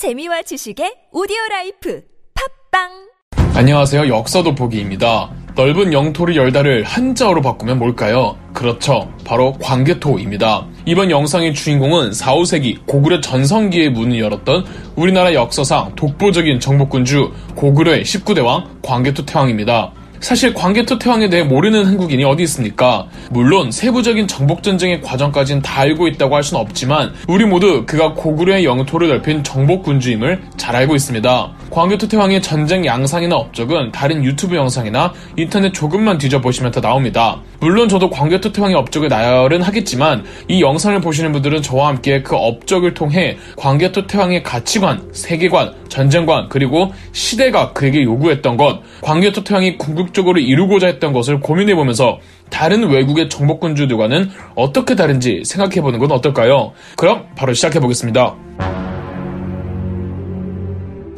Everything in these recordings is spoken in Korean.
재미와 지식의 오디오 라이프 팟빵 안녕하세요. 역사 돋보기입니다. 넓은 영토를 열다를 한자어로 바꾸면 뭘까요? 그렇죠. 바로 광개토입니다. 이번 영상의 주인공은 4, 5세기 고구려 전성기의 문을 열었던 우리나라 역사상 독보적인 정복군주 고구려의 19대 왕 광개토 태왕입니다. 사실 광개 토 태왕에 대해 모르는 한국인이 어디 있습니까? 물론 세부적인 정복 전쟁의 과정까지는 다 알고 있다고 할 수는 없지만 우리 모두 그가 고구려의 영토를 넓힌 정복 군주임을 잘 알고 있습니다. 광개 토 태왕의 전쟁 양상이나 업적은 다른 유튜브 영상이나 인터넷 조금만 뒤져보시면 다 나옵니다. 물론 저도 광개 토 태왕의 업적을 나열은 하겠지만 이 영상을 보시는 분들은 저와 함께 그 업적을 통해 광개 토 태왕의 가치관, 세계관, 전쟁관 그리고 시대가 그에게 요구했던 것, 광개 토 태왕이 궁극 적으로 이루고자 했던 것을 고민해보면서 다른 외국의 정복군주들과는 어떻게 다른지 생각해보는 건 어떨까요? 그럼 바로 시작해보겠습니다.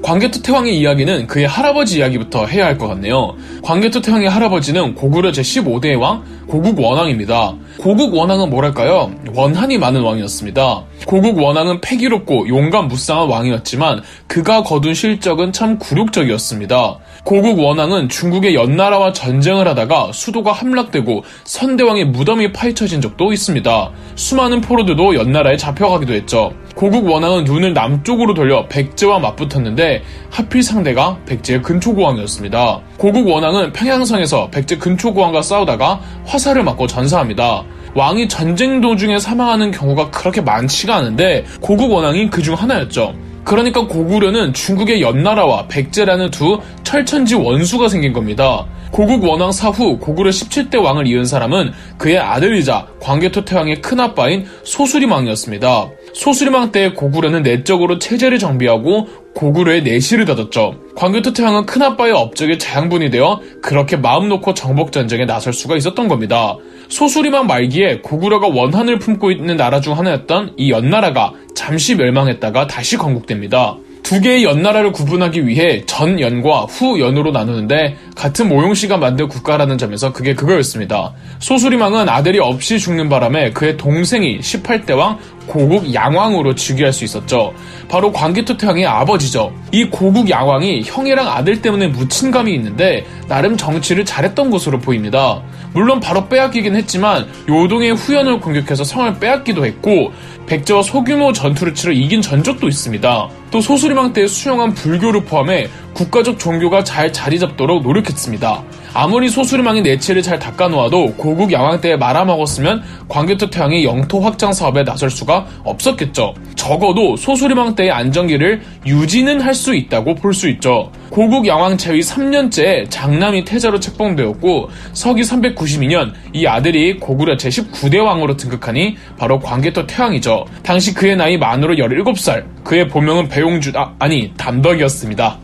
광개토 태왕의 이야기는 그의 할아버지 이야기부터 해야 할 것 같네요. 광개토 태왕의 할아버지는 고구려 제15대 왕 고국 원왕입니다. 고국 원왕은 뭐랄까요? 원한이 많은 왕이었습니다. 고국 원왕은 패기롭고 용감 무쌍한 왕이었지만 그가 거둔 실적은 참 굴욕적이었습니다. 고국 원왕은 중국의 연나라와 전쟁을 하다가 수도가 함락되고 선대왕의 무덤이 파헤쳐진 적도 있습니다. 수많은 포로들도 연나라에 잡혀가기도 했죠. 고국 원왕은 눈을 남쪽으로 돌려 백제와 맞붙었는데 하필 상대가 백제의 근초고왕이었습니다. 고국 원왕은 평양성에서 백제 근초고왕과 싸우다가 화살을 맞고 전사합니다. 왕이 전쟁 도중에 사망하는 경우가 그렇게 많지가 않은데 고국 원왕이 그중 하나였죠. 그러니까 고구려는 중국의 연나라와 백제라는 두 철천지 원수가 생긴 겁니다. 고국 원왕 사후 고구려 17대 왕을 이은 사람은 그의 아들이자 광개토 태왕의 큰아빠인 소수리망이었습니다. 소수리망 때 고구려는 내적으로 체제를 정비하고 고구려의 내실을 다졌죠. 광개토 태왕은 큰아빠의 업적에 자양분이 되어 그렇게 마음 놓고 정복전쟁에 나설 수가 있었던 겁니다. 소수리망 말기에 고구려가 원한을 품고 있는 나라 중 하나였던 이 연나라가 잠시 멸망했다가 다시 건국됩니다. 두 개의 연나라를 구분하기 위해 전연과 후연으로 나누는데 같은 모용씨가 만든 국가라는 점에서 그게 그거였습니다. 소수리망은 아들이 없이 죽는 바람에 그의 동생이 18대 왕 고국 양왕으로 즉위할 수 있었죠. 바로 광개토 태왕의 아버지죠. 이 고국 양왕이 형이랑 아들 때문에 묻힌 감이 있는데 나름 정치를 잘했던 것으로 보입니다. 물론 바로 빼앗기긴 했지만 요동의 후연을 공격해서 성을 빼앗기도 했고 백제와 소규모 전투를 치러 이긴 전적도 있습니다. 또 소수리망 때 수용한 불교를 포함해 국가적 종교가 잘 자리 잡도록 노력했습니다. 아무리 소수리망이 내치를 잘 닦아놓아도 고국 양왕 때에 말아먹었으면 광개토 태왕이 영토 확장 사업에 나설 수가 없었겠죠. 적어도 소수리망 때의 안정기를 유지는 할 수 있다고 볼 수 있죠. 고국 양왕 제위 3년째 장남이 태자로 책봉되었고 서기 392년 이 아들이 고구려 제19대 왕으로 등극하니 바로 광개토 태왕이죠. 당시 그의 나이 만으로 17살, 그의 본명은 배용주, 아, 아니 담덕이었습니다.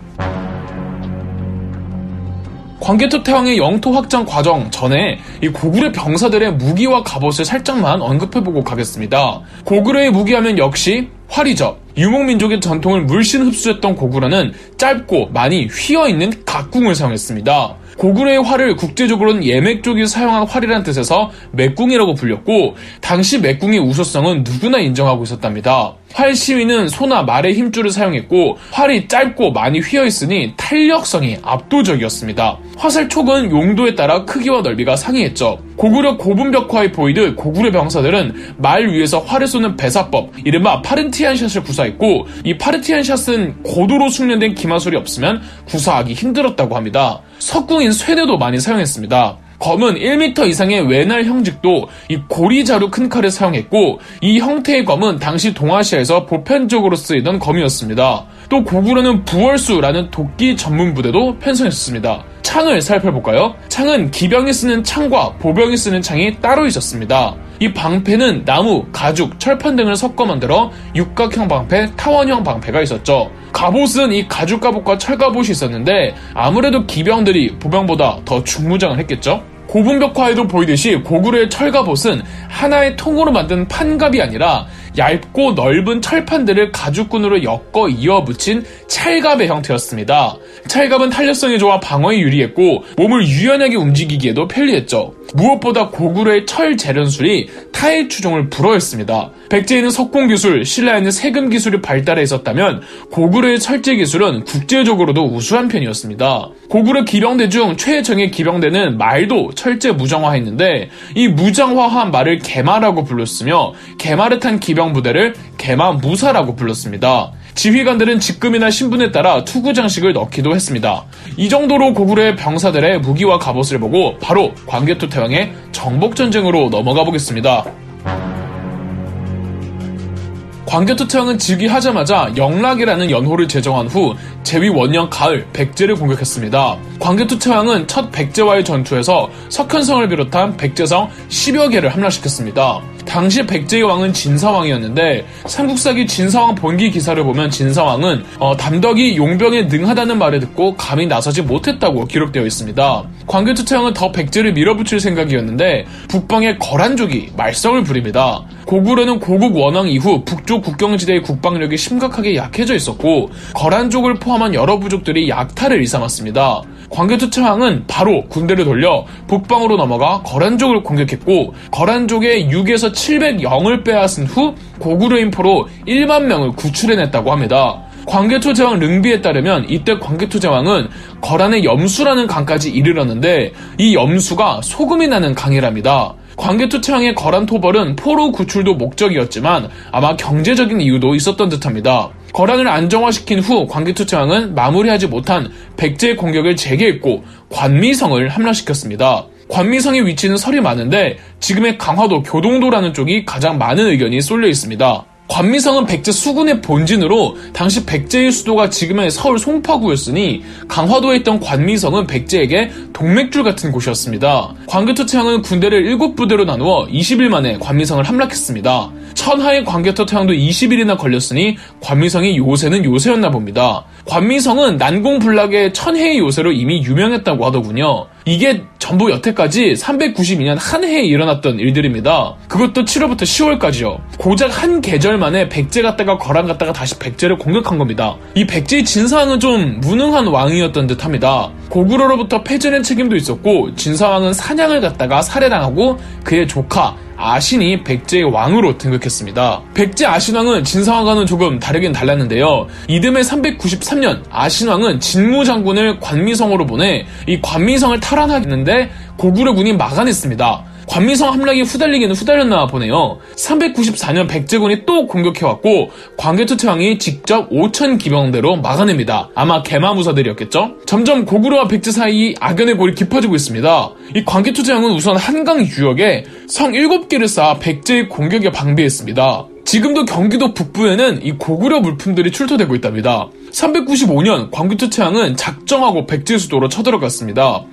광개토 태왕의 영토 확장 과정 전에 이 고구려 병사들의 무기와 갑옷을 살짝만 언급해보고 가겠습니다. 고구려의 무기하면 역시 활이죠. 유목민족의 전통을 물씬 흡수했던 고구려는 짧고 많이 휘어있는 각궁을 사용했습니다. 고구려의 활을 국제적으로는 예맥 쪽이 사용한 활이라는 뜻에서 맥궁이라고 불렸고 당시 맥궁의 우수성은 누구나 인정하고 있었답니다. 활 시위는 소나 말의 힘줄을 사용했고 활이 짧고 많이 휘어 있으니 탄력성이 압도적이었습니다. 화살 촉은 용도에 따라 크기와 넓이가 상이했죠. 고구려 고분벽화에 보이듯 고구려 병사들은 말 위에서 활을 쏘는 배사법, 이른바 Parthian shot을 구사했고 이 Parthian 샷은 고도로 숙련된 기마술이 없으면 구사하기 힘들었다고 합니다. 석궁인 쇠뇌도 많이 사용했습니다. 검은 1m 이상의 외날 형직도 이 고리자루 큰 칼을 사용했고 이 형태의 검은 당시 동아시아에서 보편적으로 쓰이던 검이었습니다. 또 고구려는 부월수라는 도끼 전문 부대도 편성했습니다. 창을 살펴볼까요? 창은 기병이 쓰는 창과 보병이 쓰는 창이 따로 있었습니다. 이 방패는 나무, 가죽, 철판 등을 섞어 만들어 육각형 방패, 타원형 방패가 있었죠. 갑옷은 이 가죽 갑옷과 철 갑옷이 있었는데 아무래도 기병들이 보병보다 더 중무장을 했겠죠. 고분벽화에도 보이듯이 고구려의 철갑옷은 하나의 통으로 만든 판갑이 아니라 얇고 넓은 철판들을 가죽끈으로 엮어 이어 붙인 찰갑의 형태였습니다. 찰갑은 탄력성이 좋아 방어에 유리했고 몸을 유연하게 움직이기에도 편리했죠. 무엇보다 고구려의 철 재련술이 타일 추종을 불허했습니다. 백제에는 석공 기술, 신라에는 세금 기술이 발달해 있었다면 고구려의 철제 기술은 국제적으로도 우수한 편이었습니다. 고구려 기병대 중 최정예 기병대는 말도 철제 무장화했는데 이 무장화한 말을 개마라고 불렀으며 개마를 탄 기병 부대를 개마 무사라고 불렀습니다. 지휘관들은 직급이나 신분에 따라 투구 장식을 넣기도 했습니다. 이 정도로 고구려의 병사들의 무기와 갑옷을 보고 바로 광개토 태왕의 정복 전쟁으로 넘어가 보겠습니다. 광개토 태왕은 즉위하자마자 영락이라는 연호를 제정한 후 제위 원년 가을 백제를 공격했습니다. 광개토 태왕은 첫 백제와의 전투에서 석현성을 비롯한 백제성 10여 개를 함락시켰습니다. 당시 백제의 왕은 진사왕이었는데 삼국사기 진사왕 본기 기사를 보면 진사왕은 어, 담덕이 용병에 능하다는 말을 듣고 감히 나서지 못했다고 기록되어 있습니다. 광개토 태왕은 더 백제를 밀어붙일 생각이었는데 북방의 거란족이 말썽을 부립니다. 고구려는 고국 원왕 이후 북쪽 국경지대의 국방력이 심각하게 약해져 있었고 거란족을 포함 한 여러 부족들이 약탈을 일삼았습니다. 광개토 태왕은 바로 군대를 돌려 북방으로 넘어가 거란족을 공격했고 거란족의 6에서 700영을 빼앗은 후 고구려 인포로 1만 명을 구출해냈다고 합니다. 광개토 제왕 릉비에 따르면 이때 광개토 제왕은 거란의 염수라는 강까지 이르렀는데 이 염수가 소금이 나는 강이랍니다. 광개토 태왕의 거란 토벌은 포로 구출도 목적이었지만 아마 경제적인 이유도 있었던 듯합니다. 거란을 안정화시킨 후 광개토 태왕은 마무리하지 못한 백제의 공격을 재개했고 관미성을 함락시켰습니다. 관미성의 위치는 설이 많은데 지금의 강화도 교동도라는 쪽이 가장 많은 의견이 쏠려 있습니다. 관미성은 백제 수군의 본진으로 당시 백제의 수도가 지금의 서울 송파구였으니 강화도에 있던 관미성은 백제에게 동맥줄 같은 곳이었습니다. 광개토 태왕은 군대를 7부대로 나누어 20일 만에 관미성을 함락했습니다. 천하의 광개토 태왕도 20일이나 걸렸으니 관미성이 요새는 요새였나 봅니다. 관미성은 난공불락의 천혜의 요새로 이미 유명했다고 하더군요. 이게 전부 여태까지 392년 한 해에 일어났던 일들입니다. 그것도 7월부터 10월까지요. 고작 한 계절 만에 백제 갔다가 거란 갔다가 다시 백제를 공격한 겁니다. 이 백제의 진사왕은 좀 무능한 왕이었던 듯 합니다. 고구려로부터 패전의 책임도 있었고 진사왕은 사냥을 갔다가 살해당하고 그의 조카 아신이 백제의 왕으로 등극했습니다. 백제 아신왕은 진사왕과는 조금 다르긴 달랐는데요. 이듬해 393년 아신왕은 진무 장군을 관미성으로 보내 이 관미성을 탈환하겠는데 고구려 군이 막아냈습니다. 관미성 함락이 후달리기는 후달렸나 보네요. 394년 백제군이 또 공격해왔고 광개토 태왕이 직접 5천 기병대로 막아냅니다. 아마 개마무사들이었겠죠? 점점 고구려와 백제 사이 악연의 골이 깊어지고 있습니다. 이 광개토 태왕은 우선 한강 유역에 성 7개를 쌓아 백제의 공격에 방비했습니다. 지금도 경기도 북부에는 이 고구려 물품들이 출토되고 있답니다. 395년 광개토 태왕은 작정하고 백제 수도로 쳐들어갔습니다.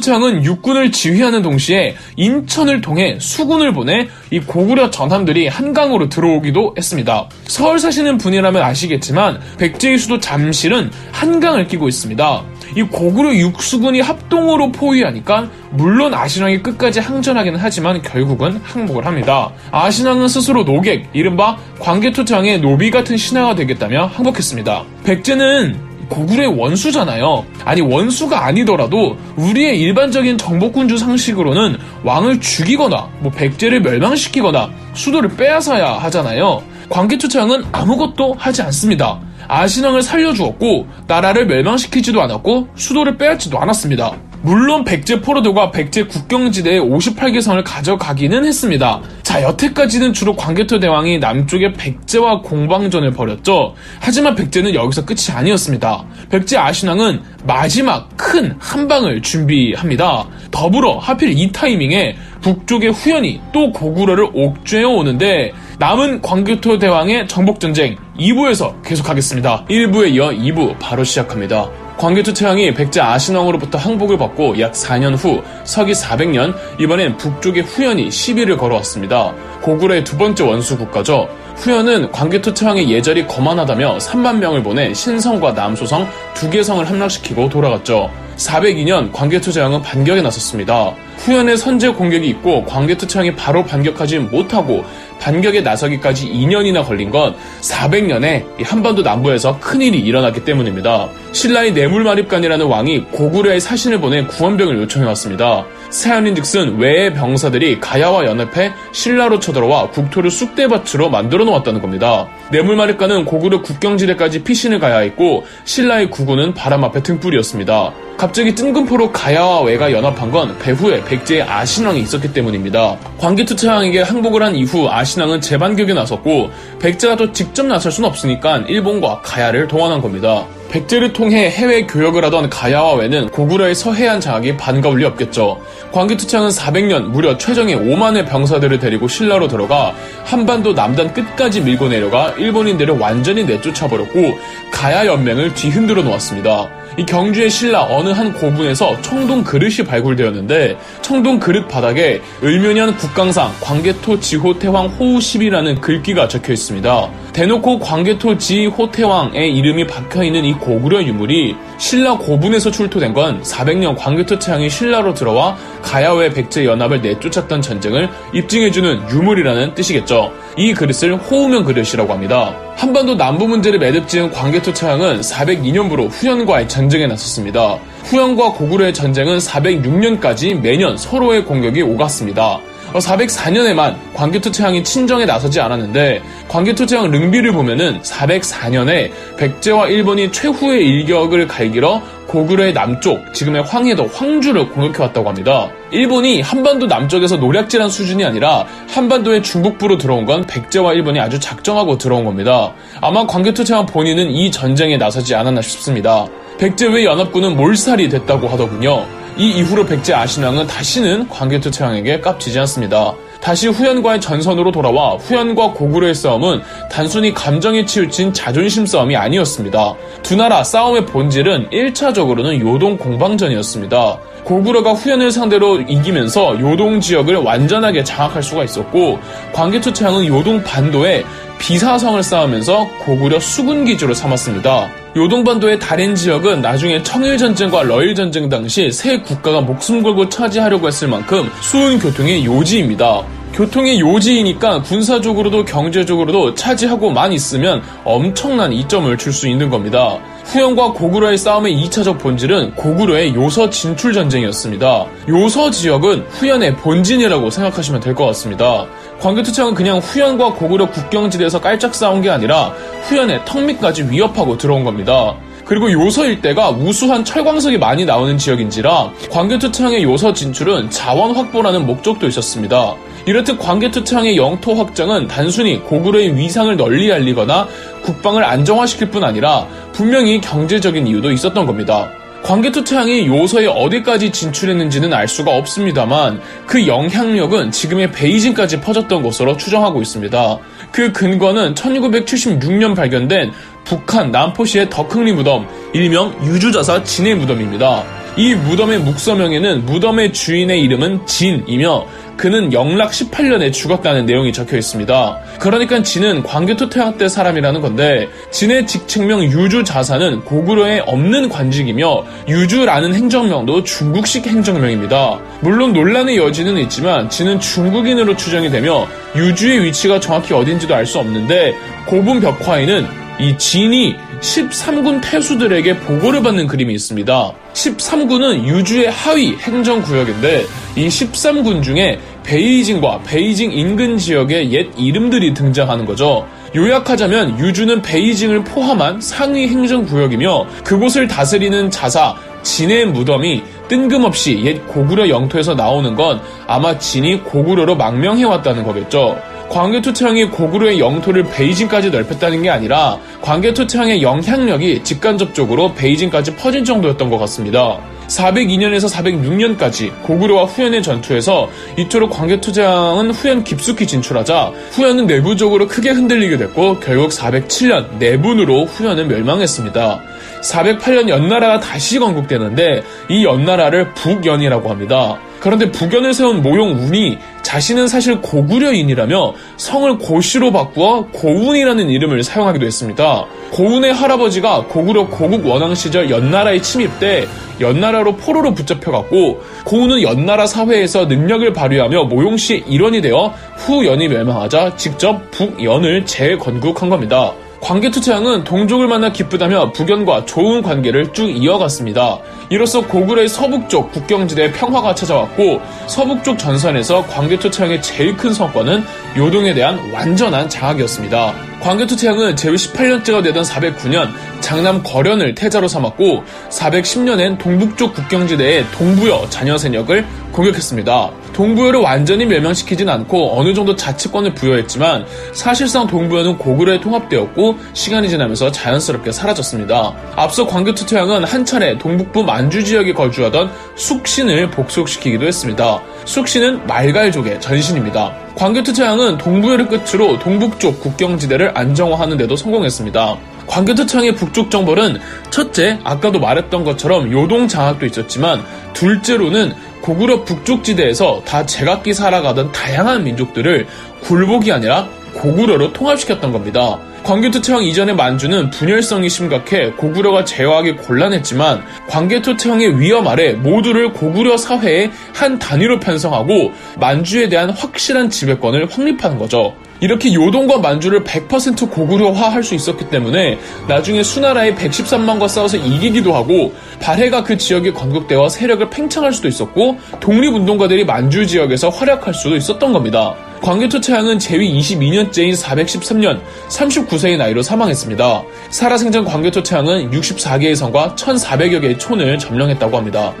태왕은 육군을 지휘하는 동시에 인천을 통해 수군을 보내 이 고구려 전함들이 한강으로 들어오기도 했습니다. 서울 사시는 분이라면 아시겠지만 백제의 수도 잠실은 한강을 끼고 있습니다. 이 고구려 육수군이 합동으로 포위하니까 물론 아신왕이 끝까지 항전하기는 하지만 결국은 항복을 합니다. 아신왕은 스스로 노객, 이른바 광개토창의 노비 같은 신하가 되겠다며 항복했습니다. 백제는 고구려의 원수잖아요. 아니 원수가 아니더라도 우리의 일반적인 정복군주 상식으로는 왕을 죽이거나 뭐 백제를 멸망시키거나 수도를 빼앗아야 하잖아요. 광개토창은 아무것도 하지 않습니다. 아신왕을 살려주었고 나라를 멸망시키지도 않았고 수도를 빼앗지도 않았습니다. 물론 백제 포로들과 백제 국경지대의 58개 성을 가져가기는 했습니다. 자, 여태까지는 주로 광개토 대왕이 남쪽의 백제와 공방전을 벌였죠. 하지만 백제는 여기서 끝이 아니었습니다. 백제 아신왕은 마지막 큰 한방을 준비합니다. 더불어 하필 이 타이밍에 북쪽의 후연이 또 고구려를 옥죄어 오는데 남은 광개토 대왕의 정복전쟁 2부에서 계속하겠습니다. 1부에 이어 2부 바로 시작합니다. 광개토 태왕이 백제 아신왕으로부터 항복을 받고 약 4년 후 서기 400년 이번엔 북쪽의 후연이 시비를 걸어왔습니다. 고구려의 두 번째 원수 국가죠. 후연은 광개토체왕의 예절이 거만하다며 3만 명을 보내 신성과 남소성 두 개 성을 함락시키고 돌아갔죠. 402년 광개토 제왕은 반격에 나섰습니다. 후연의 선제 공격이 있고 광개토체왕이 바로 반격하지 못하고 반격에 나서기까지 2년이나 걸린 건 400년에 한반도 남부에서 큰일이 일어났기 때문입니다. 신라의 뇌물마립관이라는 왕이 고구려의 사신을 보내 구원병을 요청해왔습니다. 사연인즉슨 외의 병사들이 가야와 연합해 신라로 쳐들어와 국토를 쑥대밭으로 만들어 놓았다는 겁니다. 뇌물마립관은 고구려 국경지대까지 피신을 가야 했고 신라의 구군은 바람 앞에 등불이었습니다. 갑자기 뜬금포로 가야와 외가 연합한 건 배후에 백제의 아신왕이 있었기 때문입니다. 광기투차왕에게 항복을 한 이후 아신왕은 재반격에 나섰고 백제가 또 직접 나설 순 없으니까 일본과 가야를 동원한 겁니다. 백제를 통해 해외 교역을 하던 가야와 왜는 고구려의 서해안 장악이 반가울 리 없겠죠. 광개토태왕은 400년 무려 최정예 5만의 병사들을 데리고 신라로 들어가 한반도 남단 끝까지 밀고 내려가 일본인들을 완전히 내쫓아버렸고 가야 연맹을 뒤흔들어 놓았습니다. 이 경주의 신라 어느 한 고분에서 청동 그릇이 발굴되었는데 청동 그릇 바닥에 을묘년 국강상 광개토 지호 태왕 호우십이라는 글귀가 적혀 있습니다. 대놓고 광개토 지 호태왕의 이름이 박혀있는 이 고구려 유물이 신라 고분에서 출토된 건 400년 광개토 태왕이 신라로 들어와 가야외 백제 연합을 내쫓았던 전쟁을 입증해주는 유물이라는 뜻이겠죠. 이 그릇을 호우명 그릇이라고 합니다. 한반도 남부 문제를 매듭 지은 광개토 태왕은 402년부로 후연과의 전쟁에 나섰습니다. 후연과 고구려의 전쟁은 406년까지 매년 서로의 공격이 오갔습니다. 404년에만 광개토체왕이 친정에 나서지 않았는데 광개토체왕 릉비를 보면은 404년에 백제와 일본이 최후의 일격을 갈기러 고구려의 남쪽, 지금의 황해도 황주를 공격해왔다고 합니다. 일본이 한반도 남쪽에서 노략질한 수준이 아니라 한반도의 중북부로 들어온 건 백제와 일본이 아주 작정하고 들어온 겁니다. 아마 광개토체왕 본인은 이 전쟁에 나서지 않았나 싶습니다. 백제 외 연합군은 몰살이 됐다고 하더군요. 이 이후로 백제 아신왕은 다시는 광개토체왕에게 깝치지 않습니다. 다시 후연과의 전선으로 돌아와 후연과 고구려의 싸움은 단순히 감정에 치우친 자존심 싸움이 아니었습니다. 두 나라 싸움의 본질은 1차적으로는 요동 공방전이었습니다. 고구려가 후연을 상대로 이기면서 요동 지역을 완전하게 장악할 수가 있었고 광개토체왕은 요동 반도에 비사성을 쌓으면서 고구려 수군 기지로 삼았습니다. 요동반도의 다른 지역은 나중에 청일전쟁과 러일전쟁 당시 세 국가가 목숨 걸고 차지하려고 했을 만큼 수은 교통의 요지입니다. 교통의 요지이니까 군사적으로도 경제적으로도 차지하고만 있으면 엄청난 이점을 줄 수 있는 겁니다. 후연과 고구려의 싸움의 2차적 본질은 고구려의 요서 진출 전쟁이었습니다. 요서 지역은 후연의 본진이라고 생각하시면 될 것 같습니다. 광개투창은 그냥 후연과 고구려 국경지대에서 깔짝 싸운 게 아니라 후연의 턱 밑까지 위협하고 들어온 겁니다. 그리고 요서 일대가 우수한 철광석이 많이 나오는 지역인지라 광개투창의 요서 진출은 자원 확보라는 목적도 있었습니다. 이렇듯 광개투창의 영토 확장은 단순히 고구려의 위상을 널리 알리거나 국방을 안정화시킬 뿐 아니라 분명히 경제적인 이유도 있었던 겁니다. 광개토태양이 요서에 어디까지 진출했는지는 알 수가 없습니다만 그 영향력은 지금의 베이징까지 퍼졌던 것으로 추정하고 있습니다. 그 근거는 1976년 발견된 북한 남포시의 덕흥리 무덤, 일명 유주자사 진의 무덤입니다. 이 무덤의 묵서명에는 무덤의 주인의 이름은 진이며 그는 영락 18년에 죽었다는 내용이 적혀 있습니다. 그러니까 진은 광개토 태학 때 사람이라는 건데 진의 직책명 유주 자사는 고구려에 없는 관직이며 유주라는 행정명도 중국식 행정명입니다. 물론 논란의 여지는 있지만 진은 중국인으로 추정이 되며 유주의 위치가 정확히 어딘지도 알 수 없는데 고분 벽화에는 이 진이 13군 태수들에게 보고를 받는 그림이 있습니다. 13군은 유주의 하위 행정구역인데 이 13군 중에 베이징과 베이징 인근 지역의 옛 이름들이 등장하는 거죠. 요약하자면 유주는 베이징을 포함한 상위 행정구역이며 그곳을 다스리는 자사 진의 무덤이 뜬금없이 옛 고구려 영토에서 나오는 건 아마 진이 고구려로 망명해왔다는 거겠죠. 광개토창이 고구려의 영토를 베이징까지 넓혔다는 게 아니라 광개토창의 영향력이 직간접적으로 베이징까지 퍼진 정도였던 것 같습니다. 402년에서 406년까지 고구려와 후연의 전투에서 이토록 광개토장은 후연 깊숙이 진출하자 후연은 내부적으로 크게 흔들리게 됐고 결국 407년 내분으로 후연은 멸망했습니다. 408년 연나라가 다시 건국되는데 이 연나라를 북연이라고 합니다. 그런데 북연을 세운 모용 운이 자신은 사실 고구려인이라며 성을 고시로 바꾸어 고운이라는 이름을 사용하기도 했습니다. 고운의 할아버지가 고구려 고국 원왕 시절 연나라에 침입 때 연나라로 포로로 붙잡혀갔고 고운은 연나라 사회에서 능력을 발휘하며 모용시의 일원이 되어 후연이 멸망하자 직접 북연을 재건국한 겁니다. 광개토태왕은 동족을 만나 기쁘다며 북연과 좋은 관계를 쭉 이어갔습니다. 이로써 고구려의 서북쪽 국경지대에 평화가 찾아왔고 서북쪽 전선에서 광개토태왕의 제일 큰 성과는 요동에 대한 완전한 장악이었습니다. 광개토태왕은 제위 18년째가 되던 409년 장남 거련을 태자로 삼았고 410년엔 동북쪽 국경지대의 동부여 잔여세력을 공격했습니다. 동부여를 완전히 멸망시키진 않고 어느 정도 자치권을 부여했지만 사실상 동부여는 고구려에 통합되었고 시간이 지나면서 자연스럽게 사라졌습니다. 앞서 광개토태왕은 한 차례 동북부 만주 지역에 거주하던 숙신을 복속시키기도 했습니다. 숙신은 말갈족의 전신입니다. 광개토태왕은 동부여를 끝으로 동북쪽 국경지대를 안정화하는 데도 성공했습니다. 광개토창의 북쪽 정벌은 첫째, 아까도 말했던 것처럼 요동 장악도 있었지만 둘째로는 고구려 북쪽 지대에서 다 제각기 살아가던 다양한 민족들을 굴복이 아니라 고구려로 통합시켰던 겁니다. 광개토태왕 이전의 만주는 분열성이 심각해 고구려가 제어하기 곤란했지만 광개토태왕의 위험 아래 모두를 고구려 사회의 한 단위로 편성하고 만주에 대한 확실한 지배권을 확립하는 거죠. 이렇게 요동과 만주를 100% 고구려화할 수 있었기 때문에 나중에 수나라의 113만과 싸워서 이기기도 하고 발해가 그 지역에 건국되어 세력을 팽창할 수도 있었고 독립운동가들이 만주 지역에서 활약할 수도 있었던 겁니다. 광개토태왕은 재위 22년째인 413년 39 세의 나이로 사망했습니다. 살아생전 광개토태왕은 64개의 성과 1,400여 개의 촌을 점령했다고 합니다.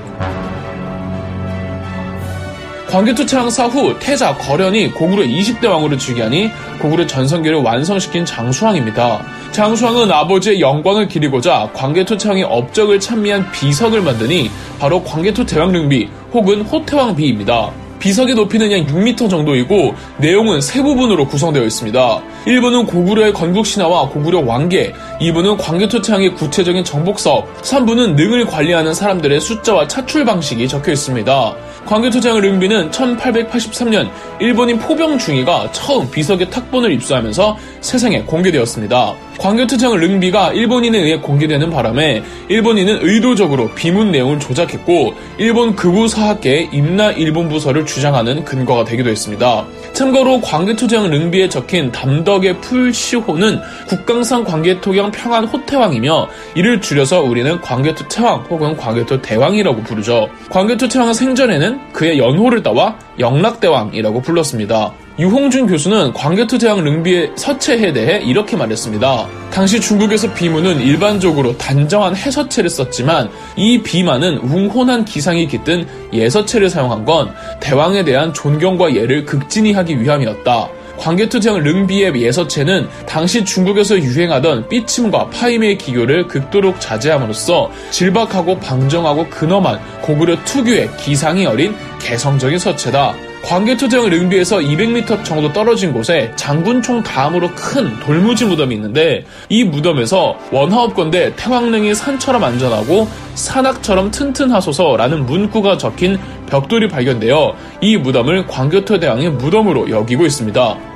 광개토창 사후 태자 거련이 고구려 20대 왕으로 즉위하니 고구려 전성기를 완성시킨 장수왕입니다. 장수왕은 아버지의 영광을 기리고자 광개토창의 업적을 찬미한 비석을 만드니 바로 광개토 대왕릉비 혹은 호태왕비입니다. 비석의 높이는 약 6m 정도이고 내용은 세 부분으로 구성되어 있습니다. 1부는 고구려의 건국 신화와 고구려 왕계, 2부는 광개토창의 구체적인 정복사업, 3부는 능을 관리하는 사람들의 숫자와 차출 방식이 적혀 있습니다. 광개토장 릉비는 1883년 일본인 포병 중위가 처음 비석의 탁본을 입수하면서 세상에 공개되었습니다. 광개토장 릉비가 일본인에 의해 공개되는 바람에 일본인은 의도적으로 비문 내용을 조작했고 일본 극우 사학계의 임나 일본 부서를 주장하는 근거가 되기도 했습니다. 참고로 광개토장 릉비에 적힌 담덕의 풀시호는 국강상 광개토경 평안 호태왕이며 이를 줄여서 우리는 광개토 태왕 혹은 광개토 대왕이라고 부르죠. 광개토 태왕은 생전에는 그의 연호를 따와 영락대왕이라고 불렀습니다. 유홍준 교수는 광개토대왕 릉비의 서체에 대해 이렇게 말했습니다. 당시 중국에서 비문은 일반적으로 단정한 해서체를 썼지만 이 비만은 웅혼한 기상이 깃든 예서체를 사용한 건 대왕에 대한 존경과 예를 극진히 하기 위함이었다. 광개토장 릉비의 예서체는 당시 중국에서 유행하던 삐침과 파임의 기교를 극도로 자제함으로써 질박하고 방정하고 근엄한 고구려 특유의 기상이 어린 개성적인 서체다. 광개토장 릉비에서 200m 정도 떨어진 곳에 장군총 다음으로 큰 돌무지 무덤이 있는데 이 무덤에서 원하옵건대 태왕릉이 산처럼 안전하고 산악처럼 튼튼하소서라는 문구가 적힌 벽돌이 발견되어 이 무덤을 광교토대왕의 무덤으로 여기고 있습니다.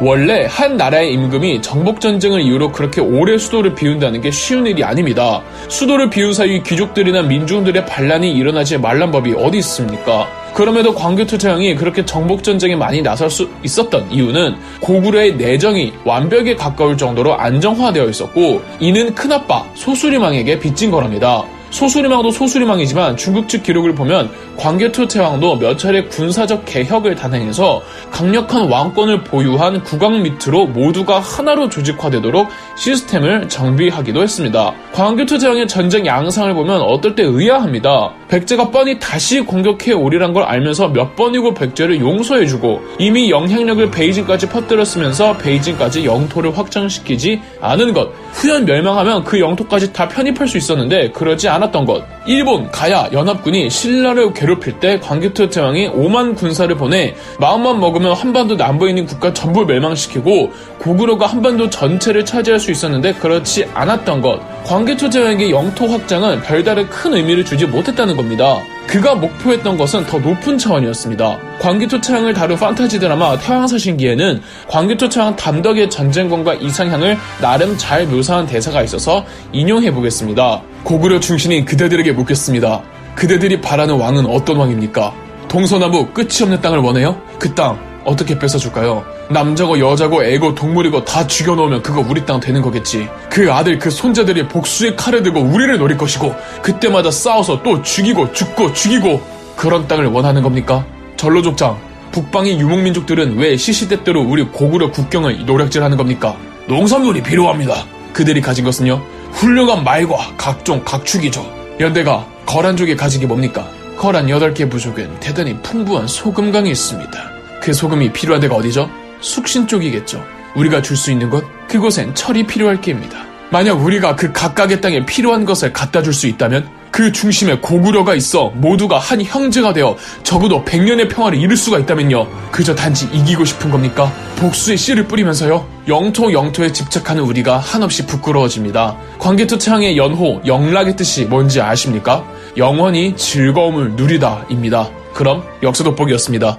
원래 한 나라의 임금이 정복전쟁을 이유로 그렇게 오래 수도를 비운다는 게 쉬운 일이 아닙니다. 수도를 비운 사이 귀족들이나 민중들의 반란이 일어나지 말란 법이 어디 있습니까? 그럼에도 광교토태왕이 그렇게 정복전쟁에 많이 나설 수 있었던 이유는 고구려의 내정이 완벽에 가까울 정도로 안정화되어 있었고 이는 큰아빠 소수리망에게 빚진 거랍니다. 소수리망도 소수리망이지만 중국 측 기록을 보면 광개토 태왕도 몇 차례 군사적 개혁을 단행해서 강력한 왕권을 보유한 국왕 밑으로 모두가 하나로 조직화되도록 시스템을 정비하기도 했습니다. 광개토 태왕의 전쟁 양상을 보면 어떨 때 의아합니다. 백제가 뻔히 다시 공격해 오리란 걸 알면서 몇 번이고 백제를 용서해주고 이미 영향력을 베이징까지 퍼뜨렸으면서 베이징까지 영토를 확장시키지 않은 것 후연 멸망하면 그 영토까지 다 편입할 수 있었는데 그러지 않았던 것. 일본 가야 연합군이 신라를 괴롭힐 때 광개토 태왕이 5만 군사를 보내 마음만 먹으면 한반도 남부에 있는 국가 전부 멸망시키고 고구려가 한반도 전체를 차지할 수 있었는데 그렇지 않았던 것. 광개토 태왕에게 영토 확장은 별다른 큰 의미를 주지 못했다는 겁니다. 그가 목표했던 것은 더 높은 차원이었습니다. 광개토 태왕을 다룬 판타지 드라마 태왕사신기에는 광개토 태왕 담덕의 전쟁권과 이상향을 나름 잘 묘사한 대사가 있어서 인용해 보겠습니다. 고구려 중신이 그대들에게 묻겠습니다. 그대들이 바라는 왕은 어떤 왕입니까? 동서남북 끝이 없는 땅을 원해요? 그 땅 어떻게 뺏어줄까요? 남자고 여자고 애고 동물이고 다 죽여놓으면 그거 우리 땅 되는 거겠지. 그 아들 그 손자들이 복수의 칼을 들고 우리를 노릴 것이고 그때마다 싸워서 또 죽이고 죽고 죽이고 그런 땅을 원하는 겁니까? 전로족장 북방의 유목민족들은 왜 시시때때로 우리 고구려 국경을 노략질하는 겁니까? 농산물이 필요합니다. 그들이 가진 것은요 훌륭한 말과 각종 각축이죠. 연대가 거란족이 가진 게 뭡니까? 거란 8개 부족엔 대단히 풍부한 소금강이 있습니다. 그 소금이 필요한 데가 어디죠? 숙신 쪽이겠죠. 우리가 줄 수 있는 것? 그곳엔 철이 필요할 게입니다. 만약 우리가 그 각각의 땅에 필요한 것을 갖다 줄 수 있다면 그 중심에 고구려가 있어 모두가 한 형제가 되어 적어도 100년의 평화를 이룰 수가 있다면요. 그저 단지 이기고 싶은 겁니까? 복수의 씨를 뿌리면서요. 영토 영토에 집착하는 우리가 한없이 부끄러워집니다. 광개토 창의 연호, 영락의 뜻이 뭔지 아십니까? 영원히 즐거움을 누리다입니다. 그럼 역사 돋보기였습니다.